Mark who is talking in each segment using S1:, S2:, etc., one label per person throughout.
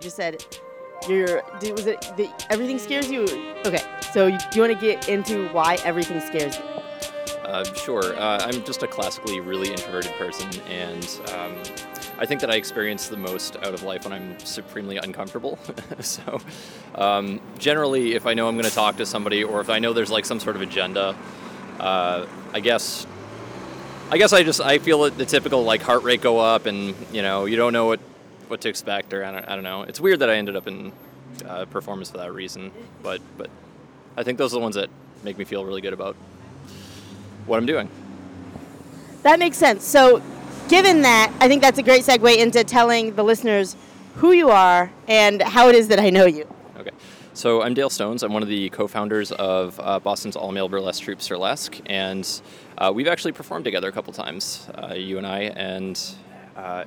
S1: You just said you're. Was it the, everything scares you? Okay, so you, do you want to get into why everything scares you?
S2: Uh, sure. Uh, I'm just a classically really introverted person, and um, I think that I experience the most out of life when I'm supremely uncomfortable. so, um, generally, if I know I'm going to talk to somebody, or if I know there's like some sort of agenda, uh, I guess. I guess I just I feel the typical like heart rate go up, and you know you don't know what what to expect, or I don't, I don't know. It's weird that I ended up in uh, performance for that reason, but but I think those are the ones that make me feel really good about what I'm doing.
S1: That makes sense. So, given that, I think that's a great segue into telling the listeners who you are and how it is that I know you.
S2: Okay. So I'm Dale Stones. I'm one of the co-founders of uh, Boston's all-male burlesque troupe Surlesque, and uh, we've actually performed together a couple times, uh, you and I. And uh,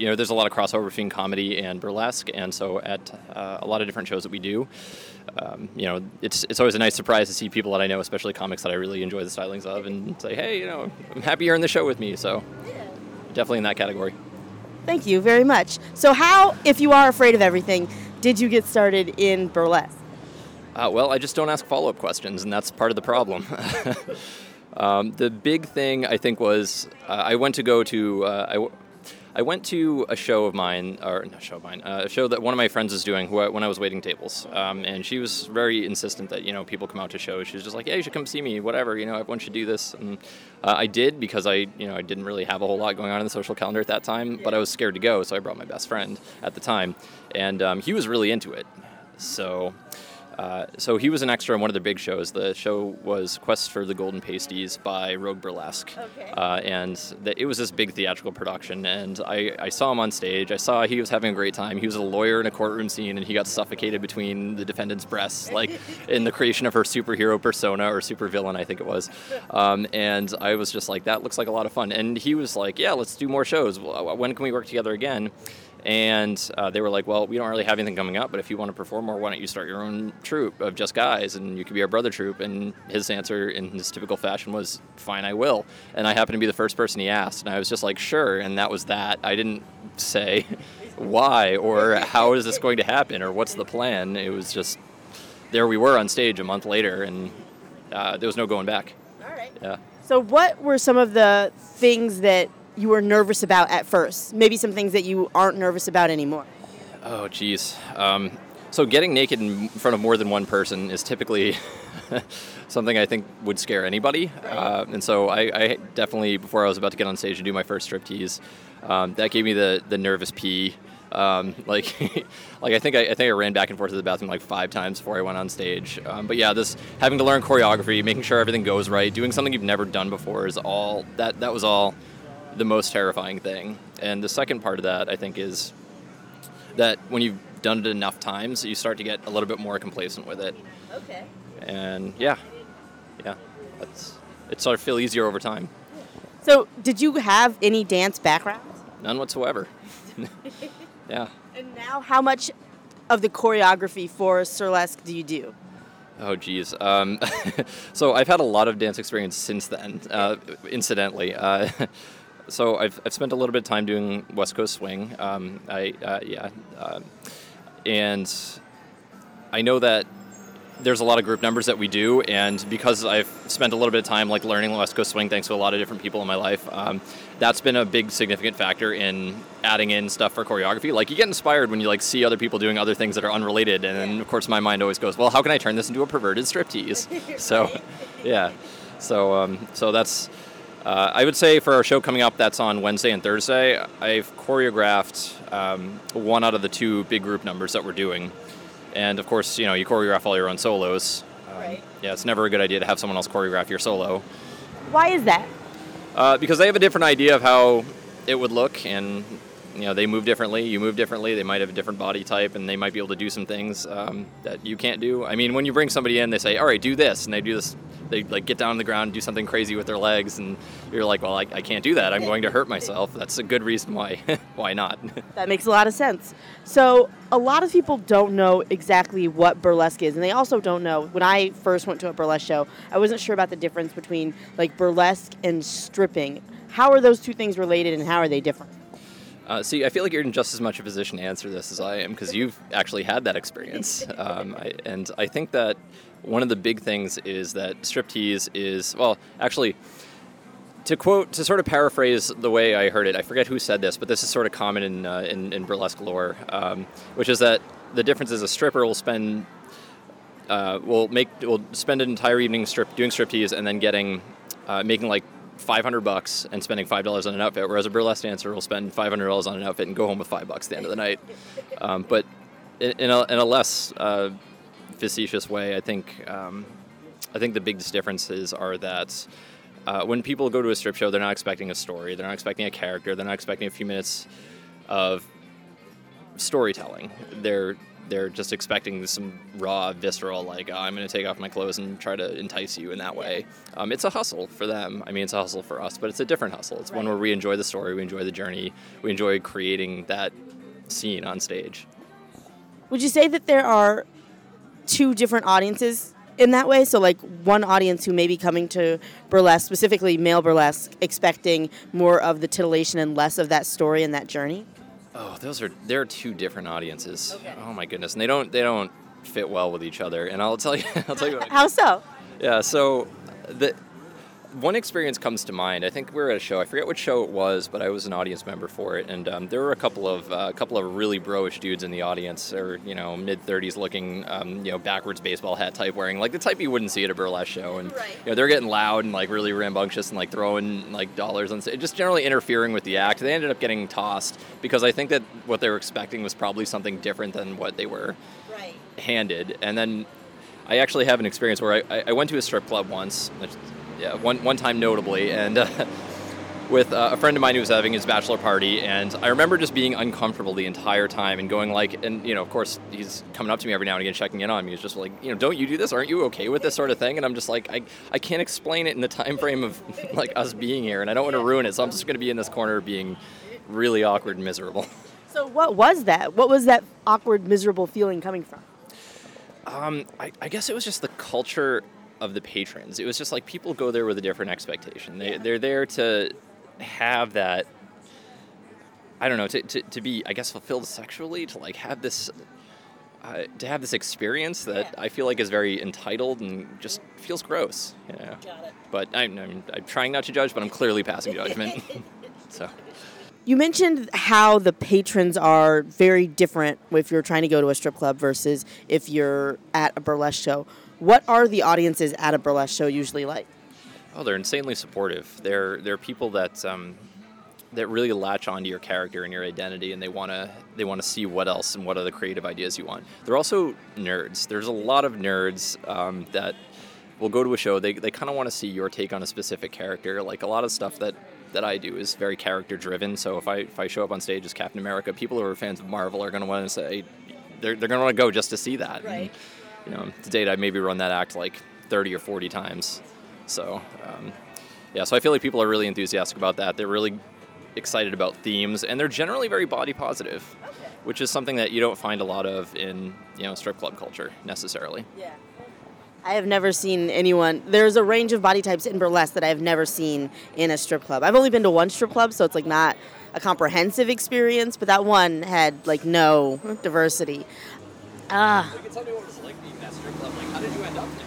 S2: you know, there's a lot of crossover between comedy and burlesque, and so at uh, a lot of different shows that we do, um, you know, it's it's always a nice surprise to see people that I know, especially comics that I really enjoy the stylings of, and say, hey, you know, I'm happy you're in the show with me. So definitely in that category.
S1: Thank you very much. So, how, if you are afraid of everything, did you get started in burlesque?
S2: Uh, well, I just don't ask follow up questions, and that's part of the problem. um, the big thing I think was uh, I went to go to uh, I, w- I went to a show of mine, or not show of mine, uh, a show that one of my friends was doing when I was waiting tables, um, and she was very insistent that you know people come out to shows. She was just like, "Yeah, you should come see me, whatever. You know, everyone should do this." And uh, I did because I you know I didn't really have a whole lot going on in the social calendar at that time, but I was scared to go, so I brought my best friend at the time, and um, he was really into it. So. Uh, so he was an extra in one of the big shows. The show was Quest for the Golden Pasties by Rogue Burlesque,
S1: Okay.
S2: uh, and the, it was this big theatrical production. And I, I saw him on stage. I saw he was having a great time. He was a lawyer in a courtroom scene, and he got suffocated between the defendant's breasts, like in the creation of her superhero persona or supervillain, I think it was. Um, and I was just like, that looks like a lot of fun. And he was like, yeah, let's do more shows. When can we work together again? And uh, they were like, well, we don't really have anything coming up, but if you want to perform more, why don't you start your own troupe of just guys and you could be our brother troupe? And his answer, in his typical fashion, was, fine, I will. And I happened to be the first person he asked. And I was just like, sure. And that was that. I didn't say why or how is this going to happen or what's the plan. It was just, there we were on stage a month later and uh, there was no going back.
S1: All right.
S2: Yeah.
S1: So, what were some of the things that you were nervous about at first? Maybe some things that you aren't nervous about anymore.
S2: Oh, geez. Um, so getting naked in front of more than one person is typically something I think would scare anybody. Uh, and so I, I definitely, before I was about to get on stage and do my first striptease, um, that gave me the, the nervous pee. Um, like, like I think I, I think I ran back and forth to the bathroom like five times before I went on stage. Um, but yeah, this having to learn choreography, making sure everything goes right, doing something you've never done before is all that that was all the most terrifying thing. And the second part of that, I think, is that when you've done it enough times, you start to get a little bit more complacent with it.
S1: Okay.
S2: And yeah, yeah, that's it started to feel easier over time.
S1: So, did you have any dance background?
S2: None whatsoever. yeah.
S1: And now, how much of the choreography for Surlesque do you do?
S2: Oh, geez. Um, so I've had a lot of dance experience since then, uh, incidentally. Uh, so I've, I've spent a little bit of time doing West Coast Swing. Um, I uh, yeah, um and I know that there's a lot of group numbers that we do, and because I've spent a little bit of time like learning West Coast Swing, thanks to a lot of different people in my life, um, that's been a big significant factor in adding in stuff for choreography. Like you get inspired when you like see other people doing other things that are unrelated, and then of course my mind always goes, well, how can I turn this into a perverted striptease? so, yeah, so um, so that's. Uh, I would say for our show coming up, that's on Wednesday and Thursday. I've choreographed um, one out of the two big group numbers that we're doing, and of course, you know, you choreograph all your own solos. Um,
S1: Right.
S2: Yeah, it's never a good idea to have someone else choreograph your solo
S1: Why is that?
S2: uh, because they have a different idea of how it would look, and you know, they move differently. You move differently. They might have a different body type, and they might be able to do some things um, that you can't do. I mean, when you bring somebody in, they say, "All right, do this," and they do this. They like get down on the ground, and do something crazy with their legs, and you're like, "Well, I, I can't do that. I'm going to hurt myself." That's a good reason why. why not?
S1: That makes a lot of sense. So, a lot of people don't know exactly what burlesque is, and they also don't know. When I first went to a burlesque show, I wasn't sure about the difference between like burlesque and stripping. How are those two things related, and how are they different?
S2: Uh, see, I feel like you're in just as much a position to answer this as I am because you've actually had that experience. Um, I, and I think that one of the big things is that striptease is, well, actually, to quote, to sort of paraphrase the way I heard it, I forget who said this, but this is sort of common in, uh, in, in, burlesque lore, um, which is that the difference is a stripper will spend, uh, will make, will spend an entire evening strip doing striptease and then getting, uh, making like 500 bucks and spending five dollars on an outfit, whereas a burlesque dancer will spend 500 dollars on an outfit and go home with five bucks at the end of the night. Um, but in, in, a, in, a, less uh, facetious way, I think um, I think the biggest differences are that uh, when people go to a strip show, they're not expecting a story, they're not expecting a character, they're not expecting a few minutes of storytelling. They're they're just expecting some raw, visceral, like, oh, I'm going to take off my clothes and try to entice you in that way. Um, it's a hustle for them. I mean, it's a hustle for us, but it's a different hustle. It's right. one where we enjoy the story, we enjoy the journey, we enjoy creating that scene on stage.
S1: Would you say that there are two different audiences in that way? So, like, one audience who may be coming to burlesque, specifically male burlesque, expecting more of the titillation and less of that story and that journey?
S2: Oh, those are they're two different audiences. Okay. Oh my goodness, and they don't they don't fit well with each other. And I'll tell you, I'll tell you what.
S1: How so?
S2: Yeah, so the one experience comes to mind. I think we were at a show. I forget which show it was, but I was an audience member for it, and um, there were a couple of uh, a couple of really broish dudes in the audience, or you know, mid thirties looking, um, you know, backwards baseball hat type wearing, like the type you wouldn't see at a burlesque show, and right. you know, they're getting loud and like really rambunctious and like throwing like dollars on, just generally interfering with the act. They ended up getting tossed because I think that what they were expecting was probably something different than what they were right. handed, and then. I actually have an experience where I, I went to a strip club once yeah, one one time notably, and uh, with uh, a friend of mine who was having his bachelor party, and I remember just being uncomfortable the entire time and going like, and you know, of course, he's coming up to me every now and again, checking in on me. He's just like, you know, don't you do this? Aren't you okay with this sort of thing? And I'm just like, I, I can't explain it in the time frame of like us being here, and I don't want to ruin it, so I'm just going to be in this corner being really awkward and miserable.
S1: So what was that? What was that awkward, miserable feeling coming from?
S2: Um, I, I guess it was just the culture of the patrons. It was just like people go there with a different expectation. They, they're there to have that, I don't know, to, to, to be, I guess, fulfilled sexually, to like have this. Uh, to have this experience that yeah. I feel like is very entitled and just feels gross, you know. But I'm, I'm, I'm trying not to judge, but I'm clearly passing judgment. so.
S1: You mentioned how the patrons are very different if you're trying to go to a strip club versus if you're at a burlesque show. What are the audiences at a burlesque show usually like?
S2: Oh, they're insanely supportive. They're they're people that um, that really latch onto your character and your identity, and they wanna they wanna see what else and what other creative ideas you want. They're also nerds. There's a lot of nerds um, that will go to a show. They they kind of want to see your take on a specific character. Like a lot of stuff that that I do is very character driven. So if I if I show up on stage as Captain America, people who are fans of Marvel are going to want to say they're they're going to want to go just to see that.
S1: Right. And,
S2: you know, to date, I maybe run that act like 30 or 40 times. So, um, yeah, so I feel like people are really enthusiastic about that. They're really excited about themes, and they're generally very body positive, okay. which is something that you don't find a lot of in you know strip club culture necessarily.
S1: Yeah. I have never seen anyone. There's a range of body types in burlesque that I've never seen in a strip club. I've only been to one strip club, so it's like not a comprehensive experience, but that one had like no diversity.
S2: Uh, tell me what it's like strip club? Like, how did you end up there?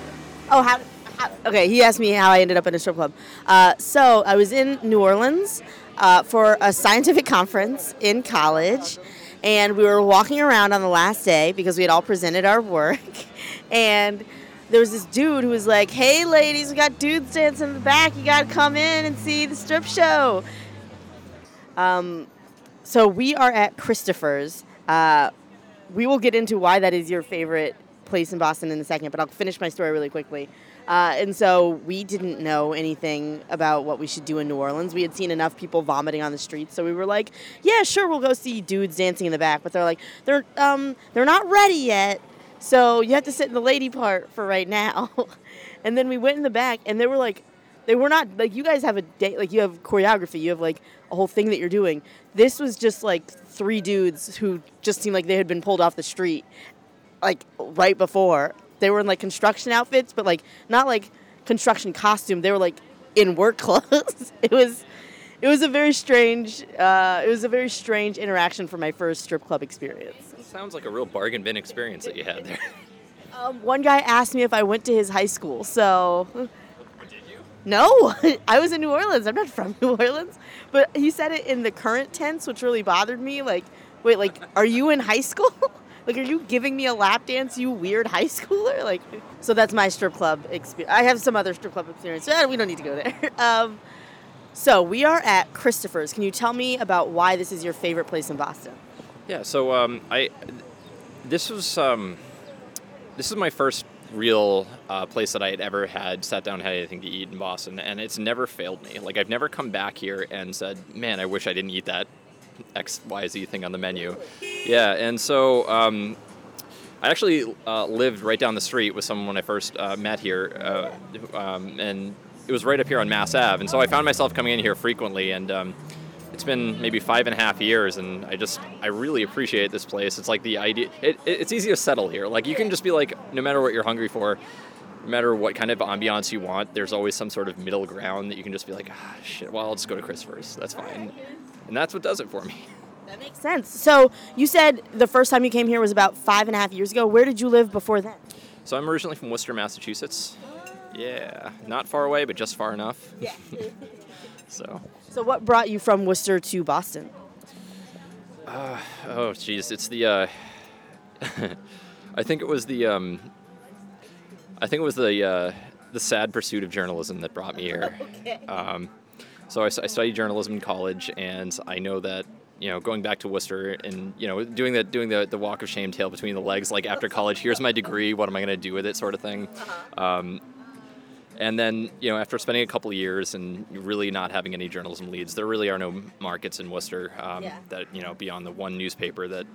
S1: Oh, how, how okay, he asked me how I ended up in a strip club. Uh, so I was in New Orleans uh, for a scientific conference in college, and we were walking around on the last day because we had all presented our work, and there was this dude who was like, "Hey, ladies, we got dudes dancing in the back. You got to come in and see the strip show." Um, so we are at Christopher's. Uh, we will get into why that is your favorite place in Boston in a second, but I'll finish my story really quickly. Uh, and so we didn't know anything about what we should do in New Orleans. We had seen enough people vomiting on the streets, so we were like, "Yeah, sure, we'll go see dudes dancing in the back." But they're like, "They're um, they're not ready yet, so you have to sit in the lady part for right now." and then we went in the back, and they were like, they were not like you guys have a day, like you have choreography, you have like a whole thing that you're doing. This was just like three dudes who just seemed like they had been pulled off the street like right before. They were in like construction outfits, but like not like construction costume. They were like in work clothes. it was it was a very strange. Uh, it was a very strange interaction for my first strip club experience.
S2: Sounds like a real bargain bin experience that you had there.
S1: Um, one guy asked me if I went to his high school, so. No, I was in New Orleans. I'm not from New Orleans. But he said it in the current tense, which really bothered me. Like, wait, like, are you in high school? like, are you giving me a lap dance, you weird high schooler? Like, so that's my strip club experience. I have some other strip club experience. Eh, we don't need to go there. Um, so we are at Christopher's. Can you tell me about why this is your favorite place in Boston?
S2: Yeah. So um, I, this was um, this is my first real uh, place that I had ever had sat down had anything to eat in Boston, and it's never failed me. Like I've never come back here and said, "Man, I wish I didn't eat that X Y Z thing on the menu." Yeah, and so. Um, I actually uh, lived right down the street with someone when I first uh, met here, uh, um, and it was right up here on Mass Ave. And so I found myself coming in here frequently, and um, it's been maybe five and a half years, and I just I really appreciate this place. It's like the idea. It, it, it's easy to settle here. Like you can just be like, no matter what you're hungry for, no matter what kind of ambiance you want, there's always some sort of middle ground that you can just be like, ah, shit. Well, I'll just go to Christopher's. That's fine, and that's what does it for me.
S1: That makes sense. So you said the first time you came here was about five and a half years ago. Where did you live before then?
S2: So I'm originally from Worcester, Massachusetts. Yeah, not far away, but just far enough.
S1: Yeah.
S2: So,
S1: so what brought you from Worcester to Boston?
S2: oh, geez, it's the. Uh, I think it was the. Um, I think it was the uh, the sad pursuit of journalism that brought me here.
S1: Okay.
S2: Um, so I, I studied journalism in college, and I know that you know going back to Worcester and you know doing the doing the, the walk of shame, tail between the legs, like after college, here's my degree, what am I going to do with it, sort of thing. Um, and then you know after spending a couple of years and really not having any journalism leads, there really are no markets in Worcester um,
S1: Yeah.
S2: that you know beyond the one newspaper that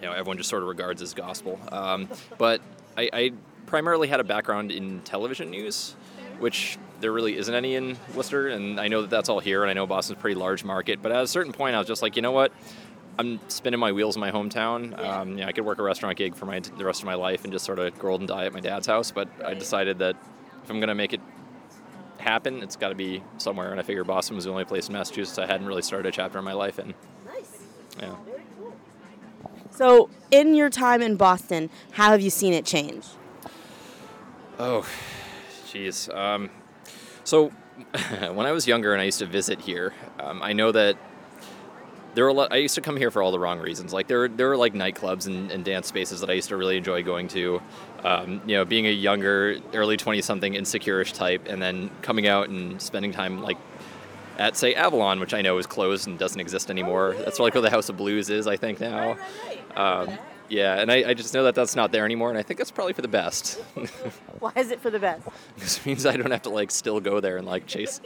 S2: you know everyone just sort of regards as gospel. Um, but I, I primarily had a background in television news, which there really isn't any in Worcester, and I know that that's all here, and I know Boston's a pretty large market. But at a certain point, I was just like, you know what? I'm spinning my wheels in my hometown.
S1: Yeah.
S2: Um, yeah, I could work a restaurant gig for my the rest of my life and just sort of grow old and die at my dad's house. But I decided that if I'm gonna make it happen, it's got to be somewhere. And I figured Boston was the only place in Massachusetts I hadn't really started a chapter in my life in.
S1: Nice.
S2: Yeah.
S1: So, in your time in Boston, how have you seen it change?
S2: Oh, jeez. Um, so, when I was younger and I used to visit here, um, I know that there were a lot. I used to come here for all the wrong reasons. Like there, were, there were like nightclubs and, and dance spaces that I used to really enjoy going to. Um, you know, being a younger, early twenty-something, insecure-ish type, and then coming out and spending time like at say Avalon, which I know is closed and doesn't exist anymore. That's like where the House of Blues is, I think now. Um, yeah, and I, I just know that that's not there anymore, and I think that's probably for the best.
S1: Why is it for the best?
S2: This means I don't have to like still go there and like chase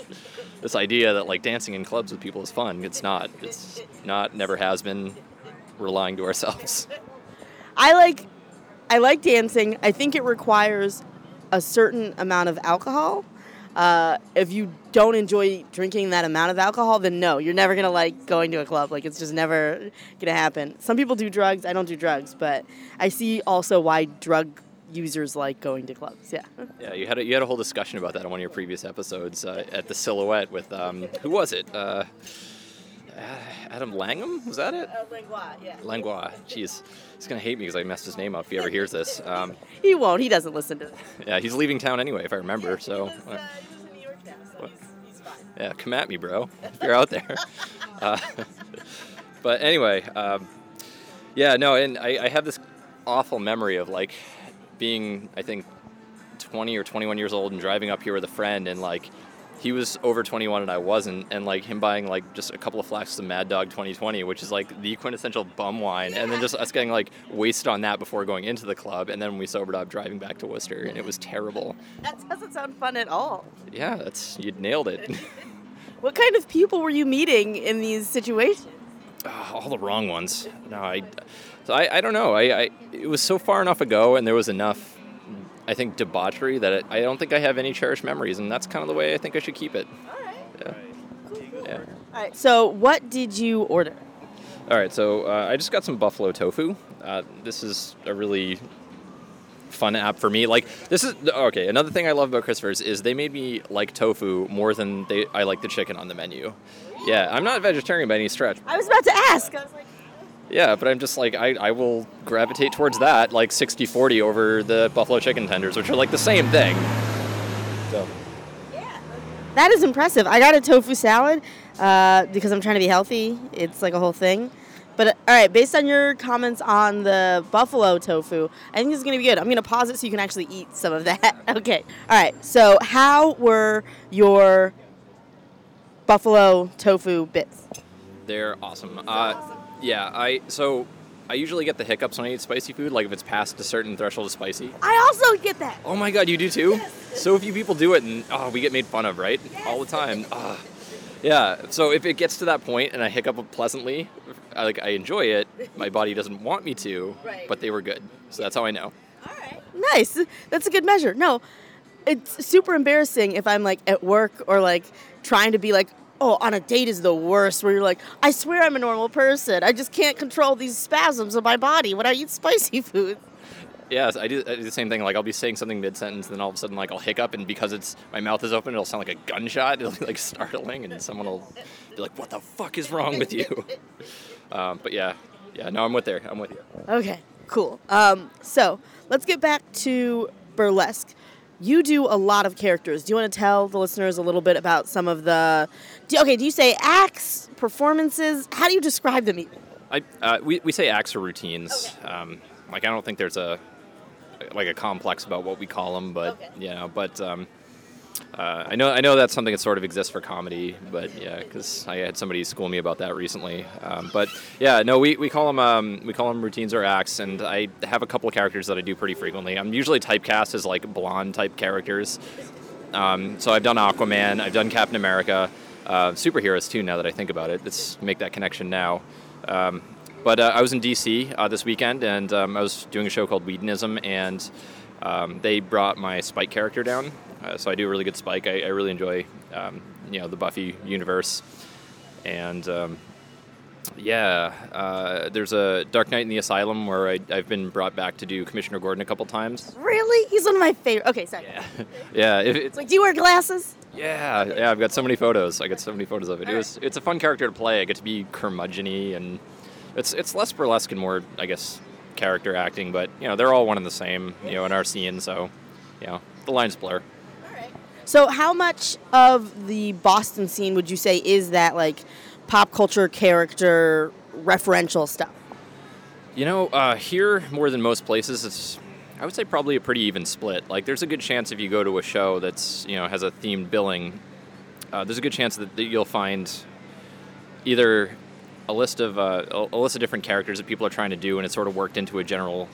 S2: this idea that like dancing in clubs with people is fun. It's not. It's not. Never has been. We're lying to ourselves.
S1: I like I like dancing. I think it requires a certain amount of alcohol. Uh, if you don't enjoy drinking that amount of alcohol, then no, you're never gonna like going to a club. Like it's just never gonna happen. Some people do drugs. I don't do drugs, but I see also why drug users like going to clubs. Yeah.
S2: Yeah, you had a, you had a whole discussion about that on one of your previous episodes uh, at the Silhouette with um, who was it? Uh, Adam Langham was that it?
S1: yeah.
S2: Langlois. Jeez, he's gonna hate me because I messed his name up. If he ever hears this, um,
S1: He won't. He doesn't listen to this.
S2: yeah, he's leaving town anyway, if I remember. So. uh, Yeah, come at me, bro. If you're out there. Uh, but anyway, um, yeah, no, and I, I have this awful memory of like being, I think, 20 or 21 years old and driving up here with a friend, and like he was over 21 and I wasn't, and like him buying like just a couple of flasks of Mad Dog 2020, which is like the quintessential bum wine, and then just us getting like wasted on that before going into the club, and then when we sobered up, driving back to Worcester, and it was terrible.
S1: That doesn't sound fun at all.
S2: Yeah, that's you nailed it.
S1: What kind of people were you meeting in these situations?
S2: Ah, all the wrong ones. No, I, so I, I don't know. I, I, it was so far enough ago, and there was enough, I think, debauchery that it, I don't think I have any cherished memories, and that's kind of the way I think I should keep it.
S1: All right.
S2: Yeah. Yeah.
S1: All right. So, what did you order?
S2: All right. So uh, I just got some buffalo tofu. Uh, this is a really fun app for me. Like this is okay. Another thing I love about Christopher's is they made me like tofu more than they I like the chicken on the menu. Yeah, I'm not a vegetarian by any stretch.
S1: I was about to ask. I was like,
S2: Yeah, but I'm just like I, I will gravitate towards that like 60-40 over the buffalo chicken tenders, which are like the same thing. So Yeah.
S1: that is impressive. I got a tofu salad uh, because I'm trying to be healthy. It's like a whole thing. But uh, all right, based on your comments on the buffalo tofu, I think this is gonna be good. I'm gonna pause it so you can actually eat some of that. okay. All right. So, how were your buffalo tofu bits?
S2: they're awesome. Uh, yeah, I so I usually get the hiccups when I eat spicy food, like if it's past a certain threshold of spicy.
S1: I also get that.
S2: Oh my god, you do too? So few people do it, and oh, we get made fun of, right? All the time. Ah. yeah. So if it gets to that point and I hiccup pleasantly, I, like I enjoy it. My body doesn't want me to,
S1: Right.
S2: but they were good. So that's how I know.
S1: All right. Nice. That's a good measure. No, it's super embarrassing if I'm like at work or like trying to be like, oh, on a date is the worst where you're like, I swear I'm a normal person. I just can't control these spasms of my body when I eat spicy food.
S2: Yes, I do, I do the same thing. Like I'll be saying something mid sentence, and then all of a sudden, like I'll hiccup, and because it's my mouth is open, it'll sound like a gunshot. It'll be like startling, and someone will be like, "What the fuck is wrong with you?" um, but yeah, yeah, no, I'm with there. I'm with you.
S1: Okay, cool. Um, so let's get back to burlesque. You do a lot of characters. Do you want to tell the listeners a little bit about some of the? Do, okay, do you say acts, performances? How do you describe them? Even?
S2: I uh, we we say acts or routines. Um, like I don't think there's a like a complex about what we call them, but
S1: Okay.
S2: you know, but um, uh, I know I know that's something that sort of exists for comedy, but yeah, because I had somebody school me about that recently. Um, but yeah, no, we, we call them um, we call them routines or acts, and I have a couple of characters that I do pretty frequently. I'm usually typecast as like blonde type characters. Um, so I've done Aquaman, I've done Captain America, uh, superheroes too. Now that I think about it, let's make that connection now. Um, but uh, I was in DC uh, this weekend, and um, I was doing a show called Whedonism, and um, they brought my Spike character down. Uh, so I do a really good Spike. I, I really enjoy, um, you know, the Buffy universe, and um, yeah, uh, there's a Dark Knight in the Asylum where I, I've been brought back to do Commissioner Gordon a couple times.
S1: Really? He's one of my favorite. Okay, sorry.
S2: Yeah, yeah, it, it's
S1: Like, do you wear glasses?
S2: yeah, yeah. I've got so many photos. I got so many photos of it. It was it's a fun character to play. I get to be curmudgeony and it's it's less burlesque and more, I guess, character acting. But you know, they're all one and the same. You know, in our scene, so you know, the lines blur. All right.
S1: So, how much of the Boston scene would you say is that like pop culture character referential stuff?
S2: You know, uh, here more than most places, it's I would say probably a pretty even split. Like, there's a good chance if you go to a show that's you know has a themed billing, uh, there's a good chance that, that you'll find either a list of uh, a, a list of different characters that people are trying to do, and it's sort of worked into a general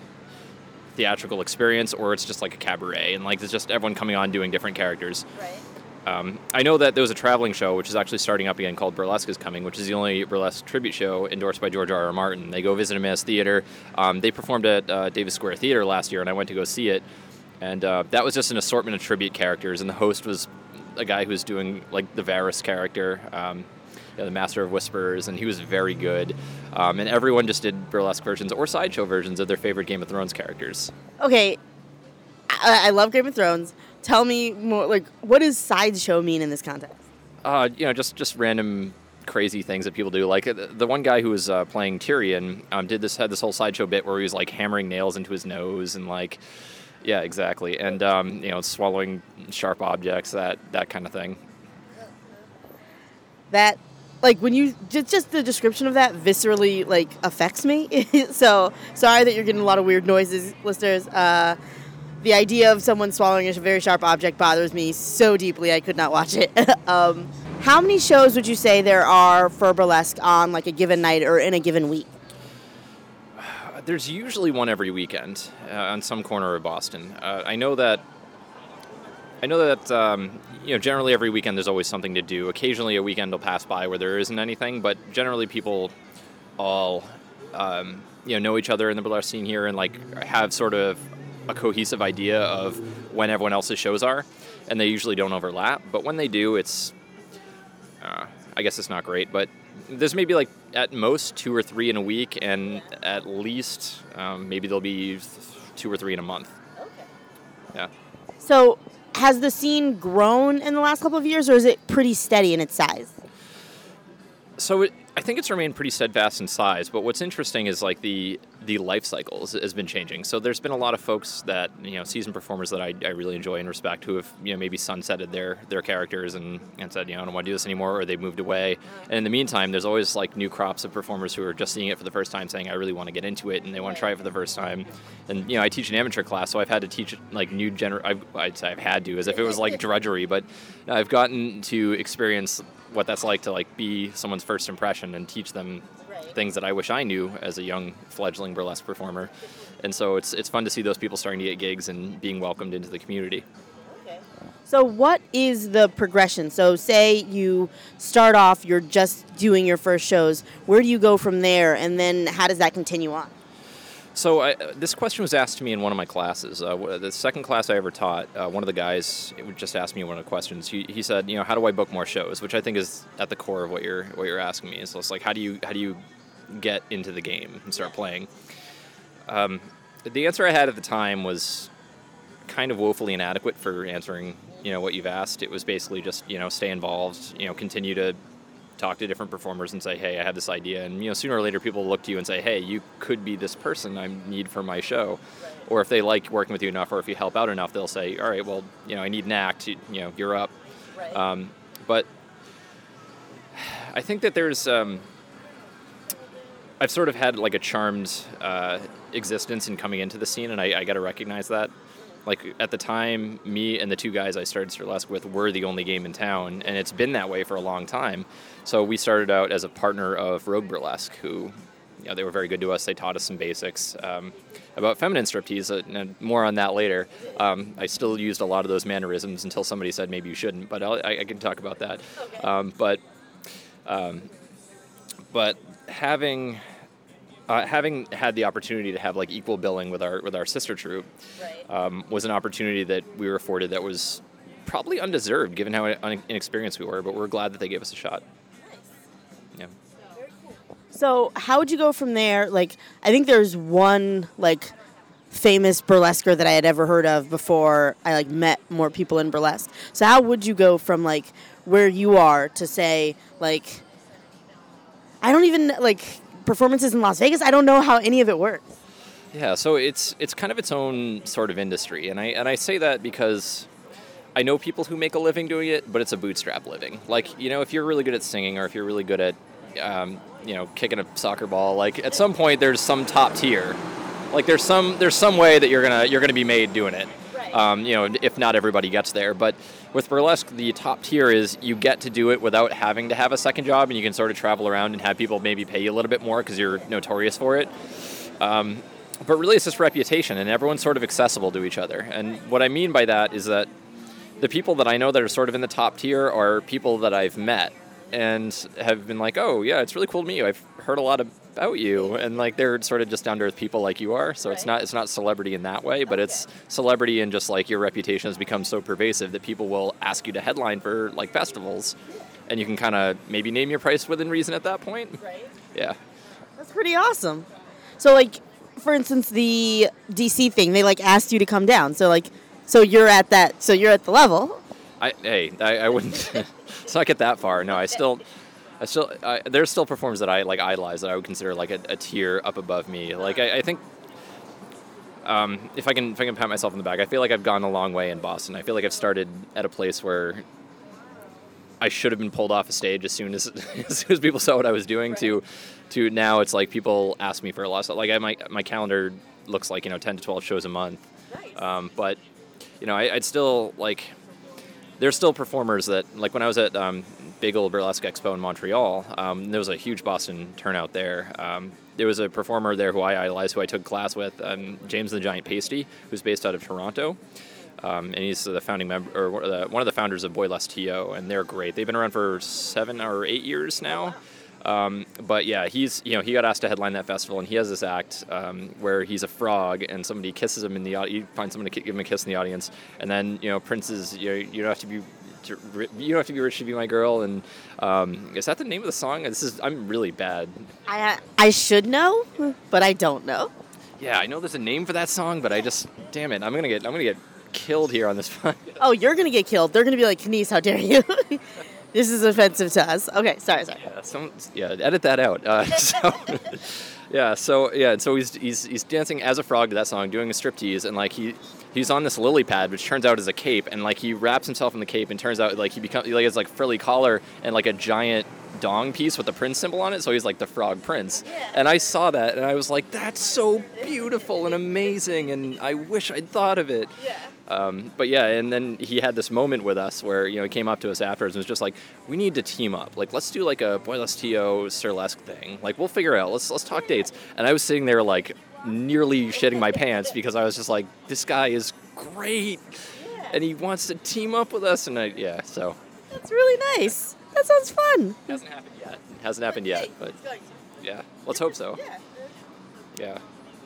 S2: theatrical experience, or it's just like a cabaret, and like it's just everyone coming on doing different characters.
S1: Right.
S2: Um, I know that there was a traveling show, which is actually starting up again, called Burlesque is Coming, which is the only burlesque tribute show endorsed by George R. R. Martin. They go visit at his theater. Um, they performed at uh, Davis Square Theater last year, and I went to go see it. And uh, that was just an assortment of tribute characters, and the host was a guy who was doing like the Varys character, um, you know, the Master of Whispers, and he was very good. Um, and everyone just did burlesque versions or sideshow versions of their favorite Game of Thrones characters.
S1: Okay, I, I love Game of Thrones. Tell me more. Like, what does sideshow mean in this context?
S2: Uh, you know, just just random crazy things that people do. Like uh, the one guy who was uh, playing Tyrion um, did this had this whole sideshow bit where he was like hammering nails into his nose and like, yeah, exactly, and um, you know, swallowing sharp objects, that that kind of thing.
S1: That, like, when you just just the description of that viscerally like affects me. so sorry that you're getting a lot of weird noises, listeners. Uh, the idea of someone swallowing a very sharp object bothers me so deeply I could not watch it. um, how many shows would you say there are for burlesque on like a given night or in a given week?
S2: There's usually one every weekend uh, on some corner of Boston. Uh, I know that. I know that um, you know generally every weekend there's always something to do. Occasionally a weekend will pass by where there isn't anything, but generally people all um, you know know each other in the burlesque scene here and like have sort of a cohesive idea of when everyone else's shows are, and they usually don't overlap. But when they do, it's uh, I guess it's not great, but there's maybe like at most two or three in a week, and at least um, maybe there'll be two or three in a month. Okay. Yeah.
S1: So, has the scene grown in the last couple of years, or is it pretty steady in its size?
S2: So it, I think it's remained pretty steadfast in size, but what's interesting is like the the life cycles has been changing. So there's been a lot of folks that you know seasoned performers that I, I really enjoy and respect who have you know maybe sunsetted their their characters and, and said you know I don't want to do this anymore or they moved away. And in the meantime, there's always like new crops of performers who are just seeing it for the first time, saying I really want to get into it and they want to try it for the first time. And you know I teach an amateur class, so I've had to teach like new gener. I've, I'd say I've had to as if it was like drudgery, but I've gotten to experience what that's like to like be someone's first impression and teach them things that I wish I knew as a young fledgling burlesque performer. And so it's it's fun to see those people starting to get gigs and being welcomed into the community.
S1: So, what is the progression? So, say you start off, you're just doing your first shows. Where do you go from there, and then how does that continue on?
S2: So I, this question was asked to me in one of my classes. Uh, the second class I ever taught, uh, one of the guys just asked me one of the questions. He, he said, you know, how do I book more shows? Which I think is at the core of what you're what you're asking me. So it's like, how do you how do you get into the game and start playing? Um, the answer I had at the time was kind of woefully inadequate for answering you know what you've asked. It was basically just you know stay involved, you know, continue to talk to different performers and say, "Hey, I have this idea," and you know, sooner or later, people look to you and say, "Hey, you could be this person I need for my show," or if they like working with you enough, or if you help out enough, they'll say, "All right, well, you know, I need an act. You, you know, you're up."
S1: Right.
S2: Um, but I think that there's, um, I've sort of had like a charmed uh, existence in coming into the scene, and I, I got to recognize that like at the time, me and the two guys I started Surlesque with were the only game in town, and it's been that way for a long time. So we started out as a partner of Rogue Burlesque, who, you know, they were very good to us. They taught us some basics um, about feminine striptease, uh, and more on that later. Um, I still used a lot of those mannerisms until somebody said maybe you shouldn't, but I'll, I, I can talk about that.
S1: Okay.
S2: Um, but, um, but having uh, having had the opportunity to have like equal billing with our with our sister troupe
S1: Right.
S2: um, was an opportunity that we were afforded that was probably undeserved given how un- inexperienced we were, but we're glad that they gave us a shot. Yeah.
S1: So, how would you go from there? Like, I think there's one like famous burlesquer that I had ever heard of before I like met more people in burlesque. So, how would you go from like where you are to say like I don't even like performances in Las Vegas. I don't know how any of it works.
S2: Yeah, so it's it's kind of its own sort of industry, and I and I say that because I know people who make a living doing it, but it's a bootstrap living. Like you know, if you're really good at singing, or if you're really good at um, you know kicking a soccer ball, like at some point there's some top tier. Like there's some there's some way that you're gonna you're gonna be made doing it. Um, you know, if not everybody gets there, but with burlesque, the top tier is you get to do it without having to have a second job, and you can sort of travel around and have people maybe pay you a little bit more because you're notorious for it. Um, but really, it's just reputation, and everyone's sort of accessible to each other. And what I mean by that is that the people that I know that are sort of in the top tier are people that I've met and have been like, oh, yeah, it's really cool to meet you. I've heard a lot about you. And like they're sort of just down to earth people like you are. So it's not it's not celebrity in that way, but it's celebrity and just like your reputation has become so pervasive that people will ask you to headline for like festivals. And you can kind of maybe name your price within reason at that point.
S1: Right.
S2: Yeah.
S1: That's pretty awesome. So, like, for instance, the DC thing, they like asked you to come down. So, like, so you're at that. So you're at the level.
S2: I hey, I, I wouldn't. let's not get that far. No, I still, I still. I, there's still performers that I like idolize that I would consider like a, a tier up above me. Like I, I think. Um, if I can, if I can pat myself on the back, I feel like I've gone a long way in Boston. I feel like I've started at a place where I should have been pulled off a stage as soon as as soon as people saw what I was doing. To, to now it's like people ask me for a lot. of. Like I, my my calendar looks like you know ten to twelve shows a month. Um, but you know, I, I'd still like. There's still performers that, like when I was at um, Big Old Burlesque Expo in Montreal, um, there was a huge Boston turnout there. Um, there was a performer there who I idolized, who I took class with, um, James the Giant Pasty, who's based out of Toronto. Um, and he's the founding member, or one of the- founders of Boylesque TO, and they're great. They've been around for seven or eight years now. Um, but yeah, he's you know he got asked to headline that festival, and he has this act um, where he's a frog, and somebody kisses him in the audience. You find someone to give him a kiss in the audience, and then you know Prince's you know, you don't have to be to- you don't have to be rich to be my girl, and um, is that the name of the song? This is I'm really bad.
S1: I I should know, but I don't know.
S2: Yeah, I know there's a name for that song, but I just damn it, I'm gonna get I'm gonna get killed here on this podcast.
S1: Oh, you're gonna get killed. They're gonna be like, Kenise, how dare you? this is offensive to us. Okay, sorry, sorry.
S2: Yeah, some, yeah, edit that out. Uh, so, yeah, so yeah, so he's, he's he's dancing as a frog to that song, doing a striptease, and like he he's on this lily pad, which turns out is a cape, and like he wraps himself in the cape, and turns out like he becomes like has like frilly collar and like a giant dong piece with the prince symbol on it, so he's like the frog prince.
S1: Yeah.
S2: And I saw that, and I was like, that's so beautiful and amazing, and I wish I'd thought of it.
S1: Yeah.
S2: Um, but yeah, and then he had this moment with us where you know he came up to us afterwards and was just like, "We need to team up. Like, let's do like a Boylesque TO Surlesque thing. Like, we'll figure it out. Let's let's talk dates." And I was sitting there like nearly shitting my pants because I was just like, "This guy is great, and he wants to team up with us." And I yeah, so
S1: That's really nice. That sounds fun.
S2: hasn't happened yet. Hasn't happened yet, but yeah, let's hope so. Yeah.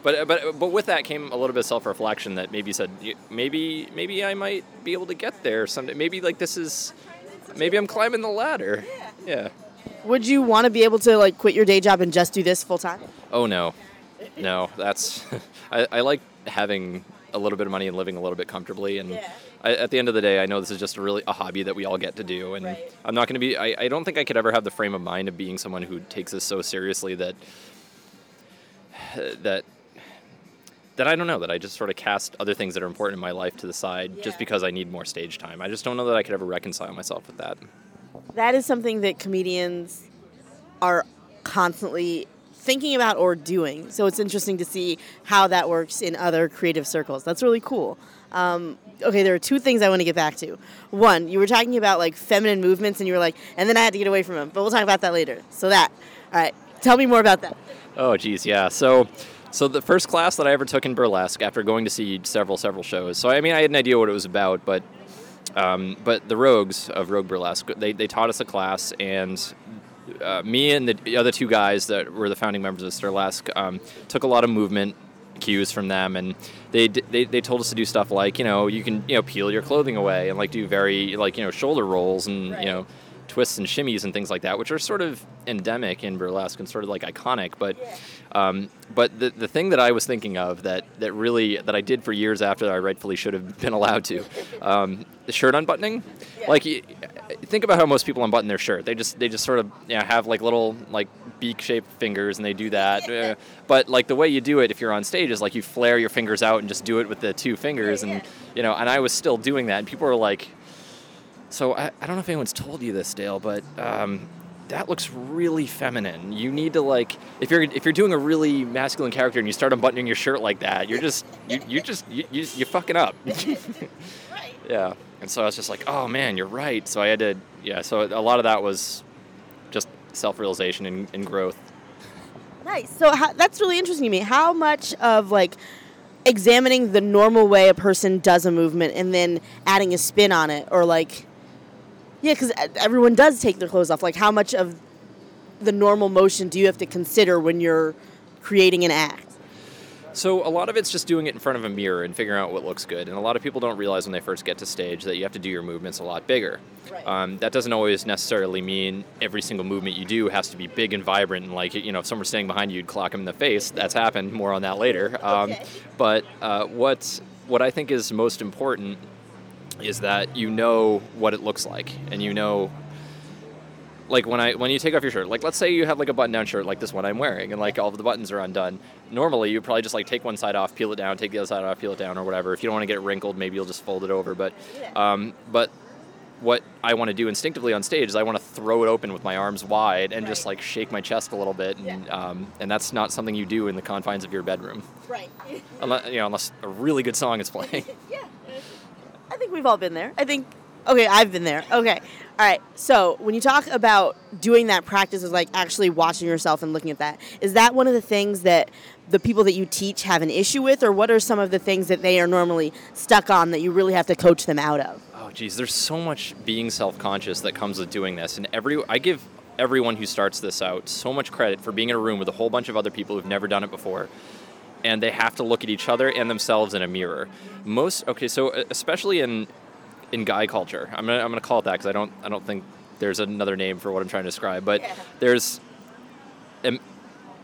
S2: But, uh, but but with that came a little bit of self reflection that maybe said maybe maybe I might be able to get there someday. Maybe like this is maybe I'm climbing the ladder. Yeah.
S1: Would you want to be able to like quit your day job and just do this full time?
S2: Oh no, no. That's I, I like having a little bit of money and living a little bit comfortably. And
S1: Yeah.
S2: I, at the end of the day, I know this is just a really a hobby that we all get to do. And
S1: Right.
S2: I'm not going to be. I, I don't think I could ever have the frame of mind of being someone who takes this so seriously that that that I don't know that I just sort of cast other things that are important in my life to the side
S1: Yeah.
S2: just because I need more stage time. I just don't know that I could ever reconcile myself with that.
S1: That is something that comedians are constantly thinking about or doing. So it's interesting to see how that works in other creative circles. That's really cool. Um, okay, there are two things I want to get back to. One, you were talking about like feminine movements, and you were like, and then I had to get away from them. But we'll talk about that later. So that, all right, tell me more about that.
S2: Oh, geez, yeah. So, so the first class that I ever took in burlesque, after going to see several, several shows. So, I mean, I had an idea what it was about, but, um, but the Rogues of Rogue Burlesque, they, they taught us a class, and uh, me and the other two guys that were the founding members of Surlesque um, took a lot of movement cues from them, and they, d- they they told us to do stuff like you know you can you know peel your clothing away and like do very like you know shoulder rolls and
S1: Right.
S2: you know twists and shimmies and things like that, which are sort of endemic in burlesque and sort of like iconic. But um, but the, the thing that I was thinking of that, that really that I did for years after I rightfully should have been allowed to, um, the shirt unbuttoning. Like y- think about how most people unbutton their shirt. They just they just sort of you know, have like little like beak shaped fingers and they do that. Uh, but like the way you do it if you're on stage is like you flare your fingers out and just do it with the two fingers and you know and I was still doing that and people were like so I, I don't know if anyone's told you this, Dale, but um, that looks really feminine. You need to like if you're if you're doing a really masculine character and you start unbuttoning your shirt like that, you're just you you just you, you you're fucking up. yeah. And so I was just like, oh man, you're right. So I had to yeah. So a lot of that was just self-realization and, and growth.
S1: Nice. So how, that's really interesting to me. How much of like examining the normal way a person does a movement and then adding a spin on it, or like, yeah, because everyone does take their clothes off. Like, how much of the normal motion do you have to consider when you're creating an act?
S2: So a lot of it's just doing it in front of a mirror and figuring out what looks good. And a lot of people don't realize when they first get to stage that you have to do your movements a lot bigger.
S1: Right.
S2: Um, that doesn't always necessarily mean every single movement you do has to be big and vibrant. And like you know, if someone's standing behind you, you'd clock them in the face. That's happened. More on that later. Um,
S1: Okay.
S2: But uh, what what I think is most important is that you know what it looks like and you know like when I when you take off your shirt, like let's say you have like a button down shirt like this one I'm wearing, and like all of the buttons are undone. Normally, you probably just like take one side off, peel it down, take the other side off, peel it down, or whatever. If you don't want to get it wrinkled, maybe you'll just fold it over. But um, but what I want to do instinctively on stage is I want to throw it open with my arms wide and just like shake my chest a little bit, and
S1: Yeah.
S2: um, and that's not something you do in the confines of your bedroom,
S1: Right.
S2: unless you know unless a really good song is playing.
S1: yeah. I think we've all been there. I think. Okay, I've been there. Okay. All right. So when you talk about doing that practice of like actually watching yourself and looking at that, is that one of the things that the people that you teach have an issue with, or what are some of the things that they are normally stuck on that you really have to coach them out of?
S2: Oh, geez, there's so much being self-conscious that comes with doing this, and every I give everyone who starts this out so much credit for being in a room with a whole bunch of other people who've never done it before, and they have to look at each other and themselves in a mirror. Most okay, so especially in in guy culture, I'm gonna I'm gonna call it that because I don't I don't think there's another name for what I'm trying to describe, but
S1: Yeah.
S2: there's. Um,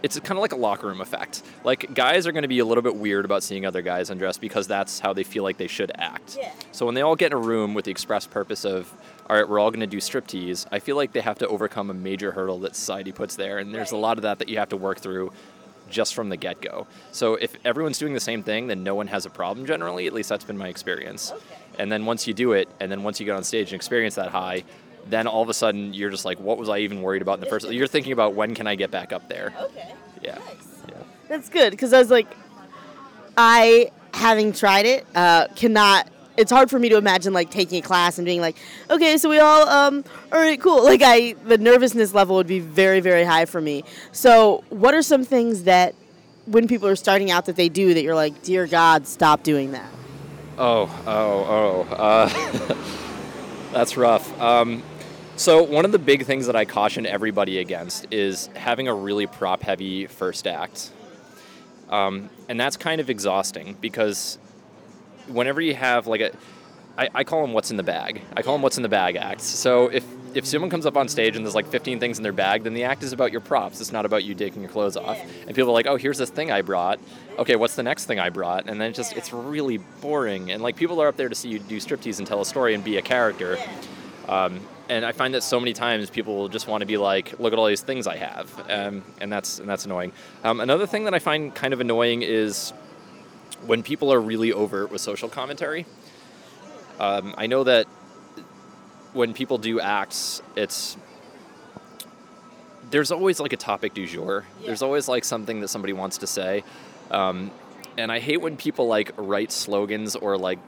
S2: it's kind of like a locker room effect. Like guys are going to be a little bit weird about seeing other guys undressed because that's how they feel like they should act.
S1: Yeah.
S2: So when they all get in a room with the express purpose of, all right, we're all going to do striptease, I feel like they have to overcome a major hurdle that society puts there, and there's a lot of that that you have to work through just from the get go. So if everyone's doing the same thing, then no one has a problem generally. At least that's been my experience.
S1: Okay.
S2: And then once you do it, and then once you get on stage and experience that high, then all of a sudden you're just like, what was I even worried about in the first? You're thinking about when can I get back up there?
S1: Okay.
S2: Yeah. Yeah.
S1: That's good because I was like, I having tried it uh, cannot. It's hard for me to imagine like taking a class and being like, okay, so we all, um, all right, cool. Like I, the nervousness level would be very, very high for me. So, what are some things that when people are starting out that they do that you're like, dear God, stop doing that?
S2: Oh, oh, oh. Uh, that's rough. Um, so, one of the big things that I caution everybody against is having a really prop heavy first act. Um, and that's kind of exhausting because whenever you have like a, I, I call them what's in the bag. I call them what's in the bag acts. So, if, if someone comes up on stage and there's like 15 things in their bag, then the act is about your props. It's not about you taking your clothes off. And people are like, oh, here's this thing I brought. Okay, what's the next thing I brought? And then it just, it's really boring. And like people are up there to see you do striptease and tell a story and be a character. Um, and I find that so many times people will just want to be like, look at all these things I have, um, and that's and that's annoying. Um, another thing that I find kind of annoying is when people are really overt with social commentary. Um, I know that when people do acts, it's there's always like a topic du jour. There's always like something that somebody wants to say, um, and I hate when people like write slogans or like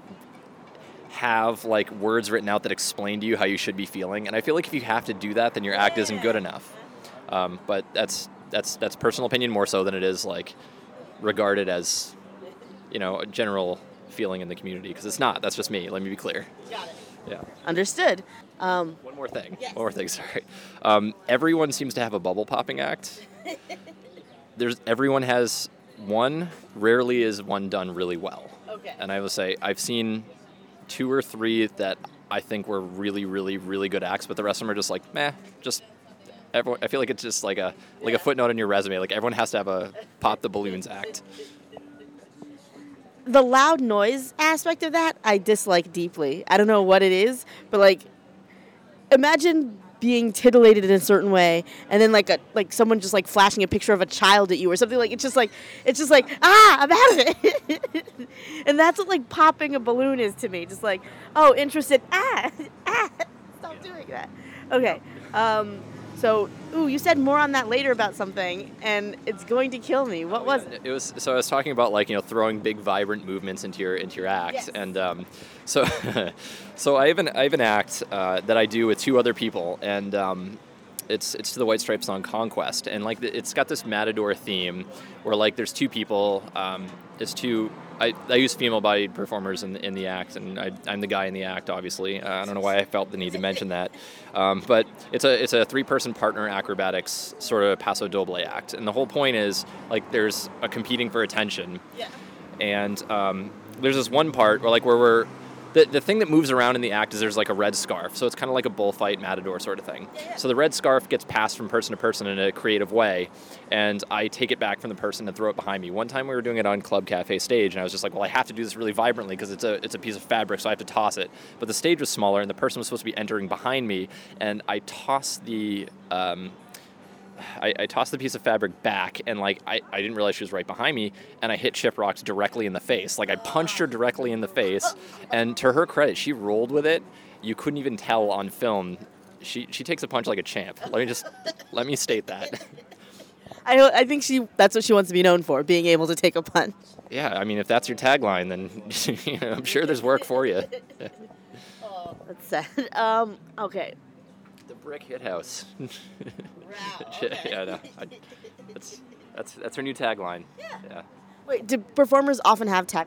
S2: have like words written out that explain to you how you should be feeling. And I feel like if you have to do that, then your act isn't good enough. Um, but that's that's that's personal opinion more so than it is like regarded as you know a general feeling in the community because it's not. That's just me. Let me be clear. Yeah.
S1: Understood. Um,
S2: One more thing.
S1: Yes.
S2: One more thing. Sorry. Um, everyone seems to have a bubble popping act. There's everyone has one. Rarely is one done really well.
S1: Okay.
S2: And I will say I've seen two or three that I think were really, really, really good acts, but the rest of them are just like meh. Just everyone. I feel like it's just like a like
S1: Yeah.
S2: a footnote in your resume. Like everyone has to have a pop the balloons act.
S1: the loud noise aspect of that I dislike deeply. I don't know what it is, but like imagine being titillated in a certain way and then like a like someone just like flashing a picture of a child at you or something like it's just like it's just like ah I'm out of it and that's what like popping a balloon is to me just like oh interested. Ah ah stop doing that. Okay um so ooh you said more on that later about something and it's going to kill me what was it
S2: It was so I was talking about like you know throwing big vibrant movements into your into your act,
S1: Yes.
S2: and um, so so I have an I have an act uh, that I do with two other people, and um, it's it's to the White Stripes song Conquest, and like it's got this matador theme where like there's two people, um, it's two. I, I use female bodied performers in, in the act, and I, I'm the guy in the act, obviously. Uh, I don't know why I felt the need to mention that. Um, but it's a, it's a three person partner acrobatics sort of paso doble act. And the whole point is like there's a competing for attention.
S1: yeah
S2: And um, there's this one part where like where we're the, the thing that moves around in the act is there's like a red scarf. So it's kind of like a bullfight matador sort of thing. So the red scarf gets passed from person to person in a creative way. And I take it back from the person and throw it behind me. One time we were doing it on Club Cafe stage, and I was just like, well, I have to do this really vibrantly because it's a, it's a piece of fabric, so I have to toss it. But the stage was smaller, and the person was supposed to be entering behind me, and I tossed the. Um, I, I tossed the piece of fabric back and like I, I didn't realize she was right behind me and I hit Shiprock directly in the face. Like I punched her directly in the face and to her credit, she rolled with it. You couldn't even tell on film. She she takes a punch like a champ. Let me just let me state that.
S1: I, I think she that's what she wants to be known for being able to take a punch
S2: Yeah, I mean if that's your tagline then you know, I'm sure there's work for you.
S1: That's sad. Um, okay.
S2: The brick hit house.
S1: okay.
S2: yeah, no. I, that's that's that's her new tagline. Yeah.
S1: Wait, do performers often have tag?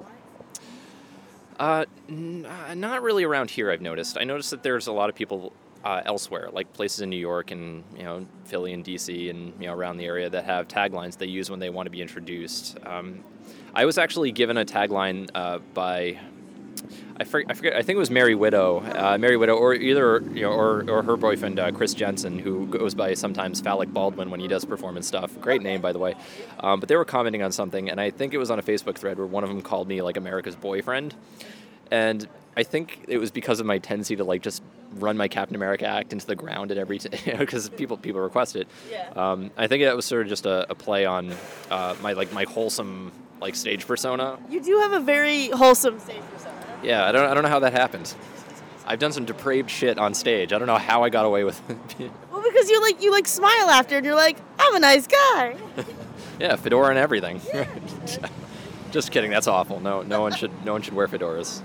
S2: Uh, n- uh, not really around here. I've noticed. I noticed that there's a lot of people uh, elsewhere, like places in New York and you know Philly and DC and you know around the area that have taglines they use when they want to be introduced. Um, I was actually given a tagline uh, by I, for, I forget. I think it was Mary Widow, uh, Mary Widow, or either you know, or, or her boyfriend uh, Chris Jensen, who goes by sometimes Phallic Baldwin when he does performance stuff. Great name, by the way. Um, but they were commenting on something, and I think it was on a Facebook thread where one of them called me like America's boyfriend, and I think it was because of my tendency to like just run my Captain America act into the ground at every because t- people people request it.
S1: Yeah.
S2: Um, I think that was sort of just a, a play on uh, my like my wholesome like stage persona.
S1: You do have a very wholesome stage persona.
S2: Yeah, I don't I don't know how that happened. I've done some depraved shit on stage. I don't know how I got away with. it.
S1: Well, because you like you like smile after, and you're like, I'm a nice guy.
S2: yeah, fedora and everything. just kidding. That's awful. No, no one should no one should wear fedoras.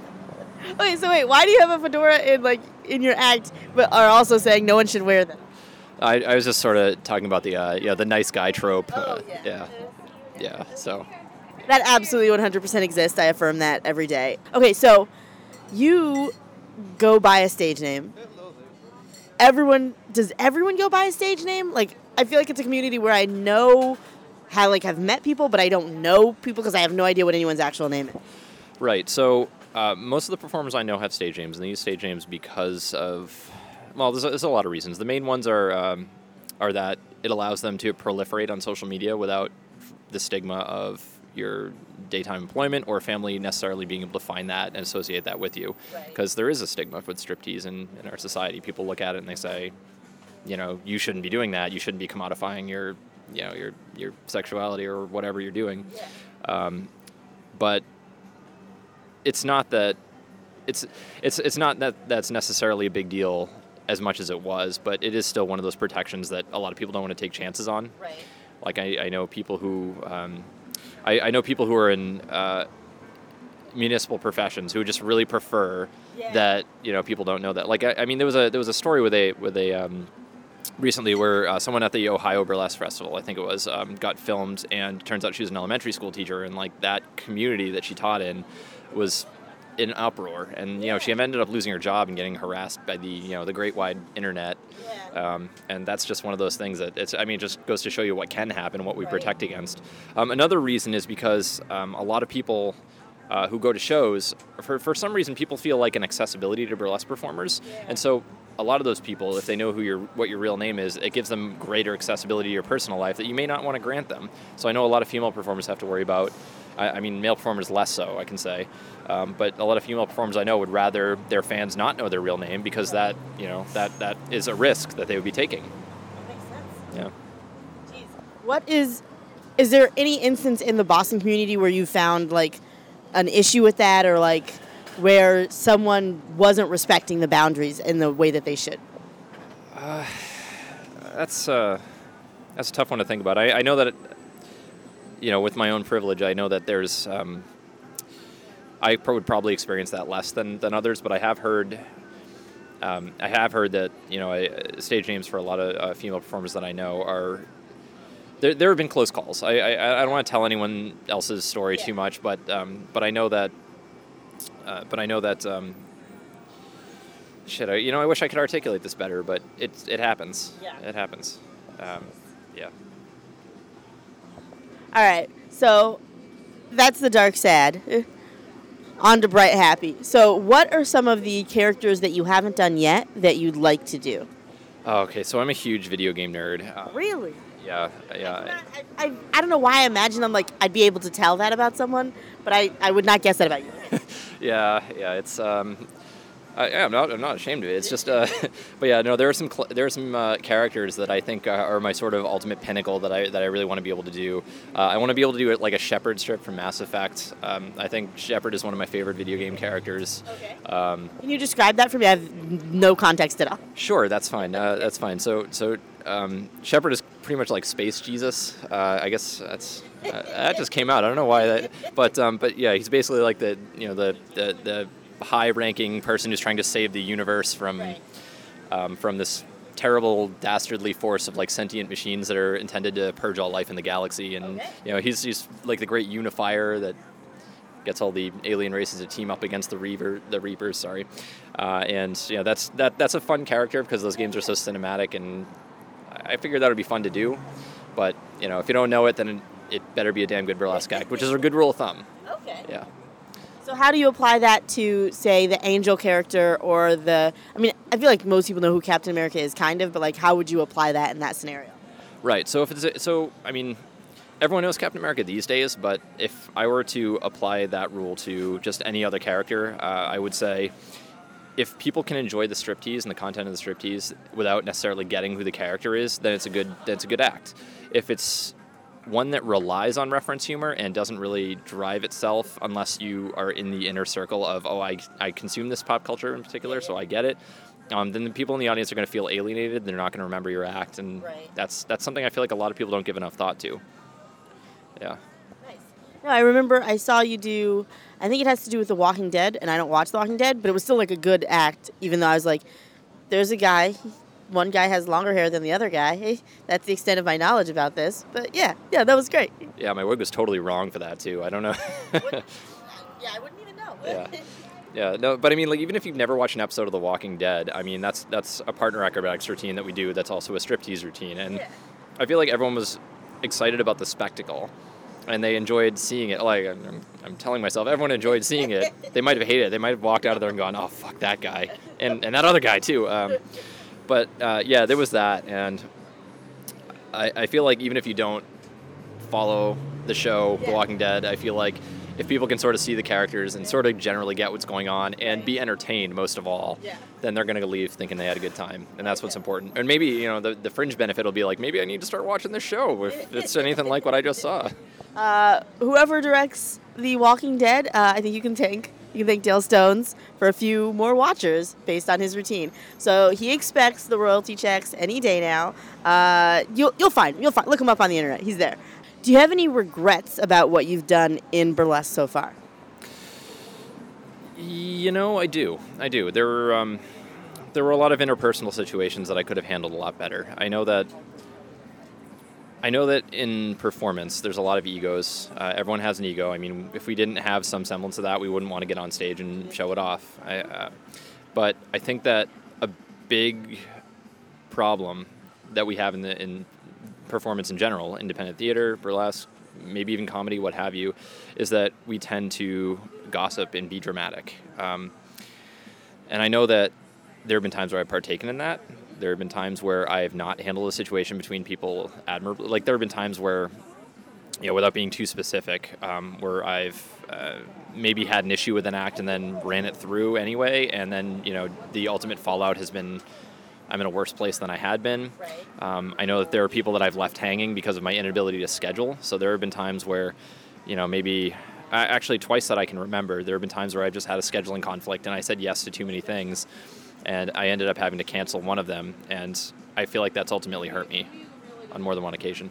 S1: Wait, so wait, why do you have a fedora in like in your act, but are also saying no one should wear them?
S2: I, I was just sort of talking about the uh, yeah the nice guy trope.
S1: Oh,
S2: uh,
S1: yeah.
S2: yeah, yeah. So
S1: That absolutely 100% exists. I affirm that every day. Okay, so you go by a stage name. Everyone does everyone go by a stage name? Like I feel like it's a community where I know how like have met people, but I don't know people because I have no idea what anyone's actual name is.
S2: right. So uh, most of the performers I know have stage names, and they use stage names because of well, there's a, there's a lot of reasons. The main ones are um, are that it allows them to proliferate on social media without the stigma of your daytime employment or family necessarily being able to find that and associate that with you.
S1: Right.
S2: Because there is a stigma with striptease in, in our society. People look at it and they say, you know, you shouldn't be doing that. You shouldn't be commodifying your, you know, your your sexuality or whatever you're doing. Um, but it's not that it's it's it's not that that's necessarily a big deal as much as it was, but it is still one of those protections that a lot of people don't want to take chances on.
S1: Right.
S2: Like I, I know people who um, I, I know people who are in uh, municipal professions who just really prefer
S1: Yeah.
S2: that you know people don't know that. Like I, I mean, there was a there was a story with a with a um, recently where uh, someone at the Ohio Burlesque Festival, I think it was, um, got filmed, and turns out she was an elementary school teacher, and like that community that she taught in was in an uproar, and you know she ended up losing her job and getting harassed by the you know the great wide internet, um, and that's just one of those things that it's I mean it just goes to show you what can happen what we
S1: Right.
S2: protect against. Um, another reason is because um, a lot of people. Uh, who go to shows for, for some reason people feel like an accessibility to burlesque performers. And so a lot of those people if they know who your what your real name is it gives them greater accessibility to your personal life that you may not want to grant them. So i know a lot of female performers have to worry about i, I mean male performers less so i can say. Um, but a lot of female performers i know would rather their fans not know their real name because that you know that that is a risk that they would be taking.
S1: That makes sense.
S2: yeah.
S1: Jeez. What is is there any instance in the Boston community where you found like an issue with that or like where someone wasn't respecting the boundaries in the way that they should?
S2: that's uh, that's a tough one to think about. I, I know that, it, you know, with my own privilege, I know that there's, um, I would probably experience that less than, than others, but I have heard, um, I have heard that you know, I, stage names for a lot of uh, female performers that I know are. There, there have been close calls. I, I, I don't want to tell anyone else's story too much, but um, but I know that, uh, but I know that um, shit. I, you know, I wish I could articulate this better, but it it happens.
S1: Yeah.
S2: It happens. Um, yeah.
S1: All right. So that's the dark sad. On to bright happy. So what are some of the characters that you haven't done yet that you'd like to do?
S2: Oh, okay, so I'm a huge video game nerd. Uh,
S1: Really?
S2: Yeah, yeah.
S1: I, I, I don't know why I imagine I'm like I'd be able to tell that about someone, but I, I would not guess that about you.
S2: Yeah, yeah, it's um, I, yeah, I'm not, I'm not ashamed of it. It's just, uh, but yeah, no, there are some, cl- there are some uh, characters that I think are, are my sort of ultimate pinnacle that I, that I really want to be able to do. Uh, I want to be able to do it like a Shepard strip from Mass Effect. Um, I think Shepard is one of my favorite video game characters.
S1: Okay.
S2: Um,
S1: Can you describe that for me? I have no context at all.
S2: Sure, that's fine. Uh, that's fine. So, so um, Shepard is pretty much like space Jesus. Uh, I guess that's uh, that just came out. I don't know why that, but um, but yeah, he's basically like the you know the the, the high-ranking person who's trying to save the universe from um, from this terrible dastardly force of like sentient machines that are intended to purge all life in the galaxy. And
S1: Okay.
S2: you know he's he's like the great unifier that gets all the alien races to team up against the Reaver, the Reapers. Sorry, uh, and you know that's that that's a fun character because those games are so cinematic, and I I figured that would be fun to do. But you know, if you don't know it, then it better be a damn good burlesque act, which is a good rule of thumb.
S1: Okay.
S2: Yeah.
S1: So how do you apply that to, say, the Angel character or the? I mean, I feel like most people know who Captain America is, kind of, but like, how would you apply that in that scenario?
S2: Right. So if it's a, so, I mean, everyone knows Captain America these days, but if I were to apply that rule to just any other character, uh, I would say if people can enjoy the striptease and the content of the striptease without necessarily getting who the character is, then it's a good that's a good act. If it's one that relies on reference humor and doesn't really drive itself unless you are in the inner circle of oh I, I consume this pop culture in particular so I get it um, then the people in the audience are going to feel alienated they're not going to remember your act and
S1: Right.
S2: that's that's something I feel like a lot of people don't give enough thought to yeah
S1: No, I remember I saw you do. I think it has to do with The Walking Dead, and I don't watch The Walking Dead, but it was still like a good act, even though I was like, "There's a guy. One guy has longer hair than the other guy. Hey, that's the extent of my knowledge about this." But yeah, yeah, that was great.
S2: yeah my wig was totally wrong for that too I don't know
S1: yeah, I wouldn't even know.
S2: Yeah. Yeah, no, but I mean, like, even if you've never watched an episode of The Walking Dead, I mean, that's that's a partner acrobatics routine that we do. That's also a striptease routine, and
S1: Yeah.
S2: I feel like everyone was excited about the spectacle, and they enjoyed seeing it. Like, I'm, I'm telling myself, everyone enjoyed seeing it. They might have hated it. They might have walked out of there and gone, "Oh, fuck that guy," and and that other guy too. Um, but uh, yeah, there was that, and I, I feel like even if you don't follow the show The Walking Dead, I feel like if people can sort of see the characters and sort of generally get what's going on and be entertained most of all,
S1: Yeah.
S2: then they're going to leave thinking they had a good time, and that's what's important. And maybe you know the, the fringe benefit will be like maybe I need to start watching this show if it's anything like what I just saw.
S1: Uh, whoever directs The Walking Dead, uh, I think you can thank. You can thank Dale Stones for a few more watchers based on his routine. So he expects the royalty checks any day now. Uh, you'll you'll find you'll find look him up on the internet. He's there. Do you have any regrets about what you've done in burlesque so far?
S2: You know, I do. I do. There were um, there were a lot of interpersonal situations that I could have handled a lot better. I know that. I know that in performance, there's a lot of egos. Uh, everyone has an ego. I mean, if we didn't have some semblance of that, we wouldn't want to get on stage and show it off. I, uh, but I think that a big problem that we have in the in performance in general, independent theater, burlesque, maybe even comedy, what have you, is that we tend to gossip and be dramatic. Um, and I know that there have been times where I've partaken in that. There have been times where I have not handled a situation between people admirably. Like there have been times where, you know, without being too specific, um, where I've uh, maybe had an issue with an act and then ran it through anyway, and then you know the ultimate fallout has been I'm in a worse place than I had been.
S1: Right.
S2: Um, I know that there are people that I've left hanging because of my inability to schedule. So there have been times where, you know, maybe actually twice that I can remember, there have been times where I've just had a scheduling conflict and I said yes to too many things, and I ended up having to cancel one of them, and I feel like that's ultimately hurt me on more than one occasion.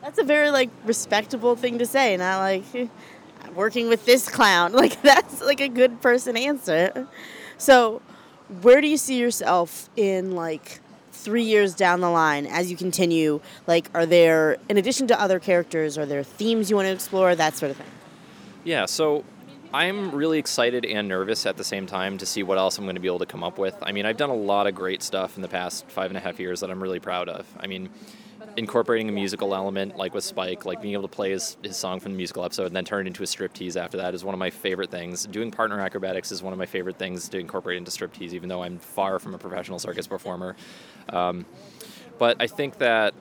S1: That's a very like respectable thing to say, not like "I'm working with this clown. Like that's like a good person answer. So, where do you see yourself in like three years down the line as you continue? Like, are there, in addition to other characters, are there themes you want to explore? That sort of thing.
S2: Yeah, so I'm really excited and nervous at the same time to see what else I'm going to be able to come up with. I mean, I've done a lot of great stuff in the past five and a half years that I'm really proud of. I mean, incorporating a musical element like with Spike, like being able to play his, his song from the musical episode and then turn it into a striptease after that is one of my favorite things. Doing partner acrobatics is one of my favorite things to incorporate into striptease, even though I'm far from a professional circus performer. Um, but I think that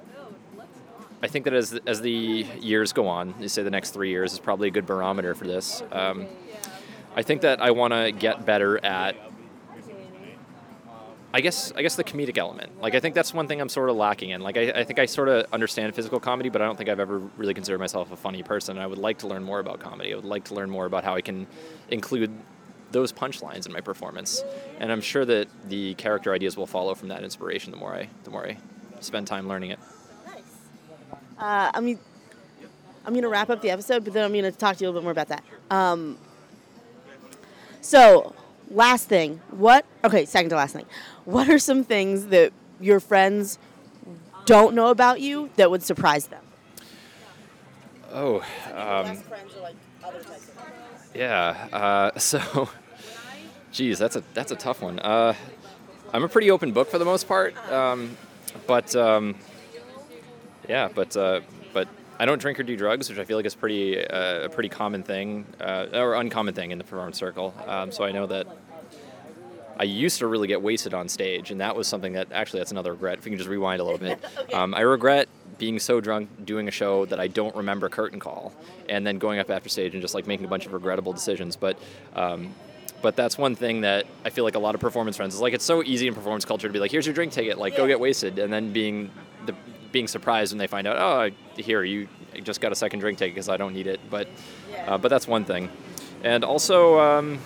S2: I think that as as the years go on, you say the next three years is probably a good barometer for this. Um, I think that I want to get better at. I guess I guess the comedic element. Like I think that's one thing I'm sort of lacking in. Like I, I think I sort of understand physical comedy, but I don't think I've ever really considered myself a funny person. I would like to learn more about comedy. I would like to learn more about how I can include those punchlines in my performance. And I'm sure that the character ideas will follow from that inspiration. The more I the more I spend time learning it.
S1: Uh, I mean, I'm to wrap up the episode, but then I'm to talk to you a little bit more about that. Um, so, last thing, what? Okay, second to last thing. What are some things that your friends don't know about you that would surprise them?
S2: Oh, um,
S1: friends or like other types of
S2: Yeah. Uh, so, geez, that's a that's a tough one. Uh, I'm a pretty open book for the most part, um, but um, yeah, but uh, but I don't drink or do drugs, which I feel like is pretty uh, a pretty common thing uh, or uncommon thing in the performance circle. Um, so I know that I used to really get wasted on stage, and that was something that actually that's another regret. If we can just rewind a little bit,
S1: Okay.
S2: um, I regret being so drunk doing a show that I don't remember curtain call, and then going up after stage and just like making a bunch of regrettable decisions. But um, but that's one thing that I feel like a lot of performance friends is like it's so easy in performance culture to be like, here's your drink ticket, like go get wasted, and then being the being surprised when they find out, oh, here you just got a second drink ticket because I don't need it. But uh, but that's one thing, and also. Um,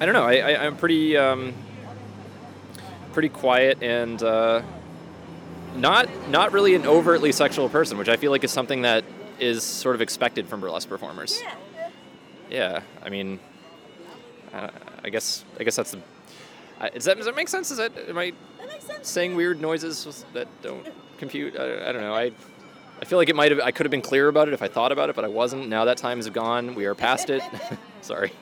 S2: I don't know. I, I, I'm pretty um, pretty quiet and uh, not not really an overtly sexual person, which I feel like is something that is sort of expected from burlesque performers. Yeah, I mean, I, I guess I guess that's the. I, does that does that make sense? Is that am I
S1: That makes sense.
S2: saying weird noises that don't compute? I, I don't know. I I feel like it might have. I could have been clearer about it if I thought about it, but I wasn't. Now that time is gone. We are past it. Sorry.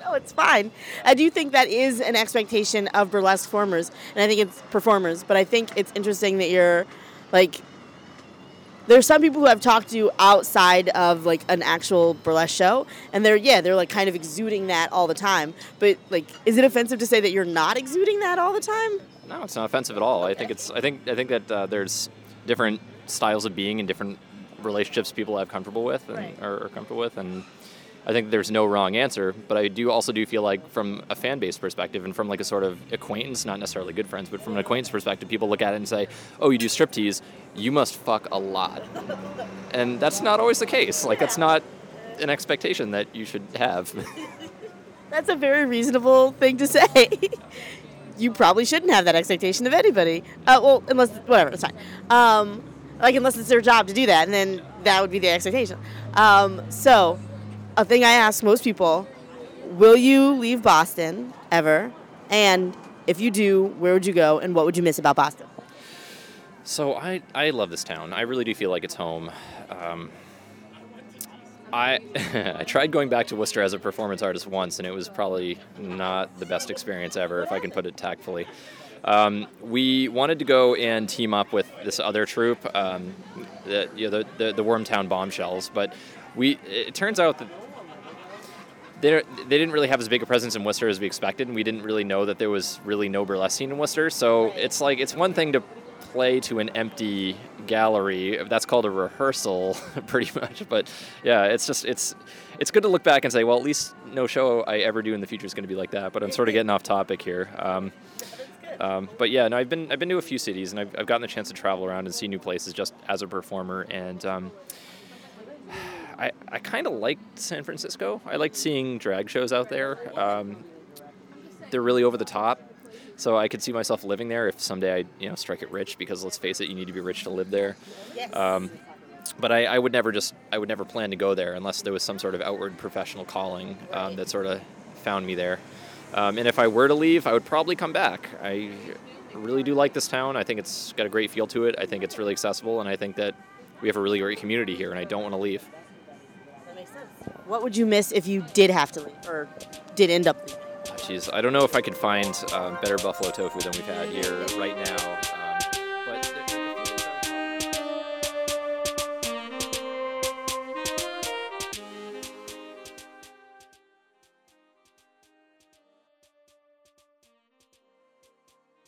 S1: No, it's fine. I do think that is an expectation of burlesque performers, and I think it's performers. But I think it's interesting that you're, like, there's some people who I've talked to you outside of like an actual burlesque show, and they're yeah, they're like kind of exuding that all the time. But like, is it offensive to say that you're not exuding that all the time?
S2: No, it's not offensive at all. I think it's. I think. I think that uh, there's different styles of being and different relationships people have comfortable with and
S1: Right.
S2: are, are comfortable with, and I think there's no wrong answer. But I do also do feel like from a fan base perspective and from like a sort of acquaintance, not necessarily good friends, but from an acquaintance perspective, people look at it and say, "Oh, you do striptease, you must fuck a lot," and that's not always the case. Like that's not an expectation that you should have.
S1: That's a very reasonable thing to say. you probably shouldn't have that expectation of anybody. Uh, well, unless whatever, it's fine. Um, like unless it's their job to do that, and then that would be the expectation. Um, so, a thing I ask most people: Will you leave Boston ever? And if you do, where would you go, and what would you miss about Boston?
S2: So I, I love this town. I really do feel like it's home. Um, I I tried going back to Worcester as a performance artist once, and it was probably not the best experience ever, if I can put it tactfully. Um, we wanted to go and team up with this other troupe, um, the, you know, the, the the Wormtown Bombshells, but we it turns out that they they didn't really have as big a presence in Worcester as we expected, and we didn't really know that there was really no burlesque scene in Worcester. So it's like it's one thing to play to an empty gallery. That's called a rehearsal, pretty much. But yeah, it's just it's it's good to look back and say, well, at least no show I ever do in the future is going to be like that. But I'm sort of getting off topic here. Um, um, but yeah, no, I've been I've been to a few cities, and I've, I've gotten the chance to travel around and see new places just as a performer, and um, I, I kind of liked San Francisco. I liked seeing drag shows out there. Um, they're really over the top, so I could see myself living there if someday I you know strike it rich. Because let's face it, you need to be rich to live there.
S1: Yes.
S2: Um, but I, I would never just I would never plan to go there unless there was some sort of outward professional calling um, that sort of found me there. Um, and if I were to leave, I would probably come back. I really do like this town. I think it's got a great feel to it. I think it's really accessible, and I think that we have a really great community here, and I don't want to leave.
S1: What would you miss if you did have to leave, or did end up leaving?
S2: Jeez, I don't know if I could find um, better buffalo tofu than we've had here right now.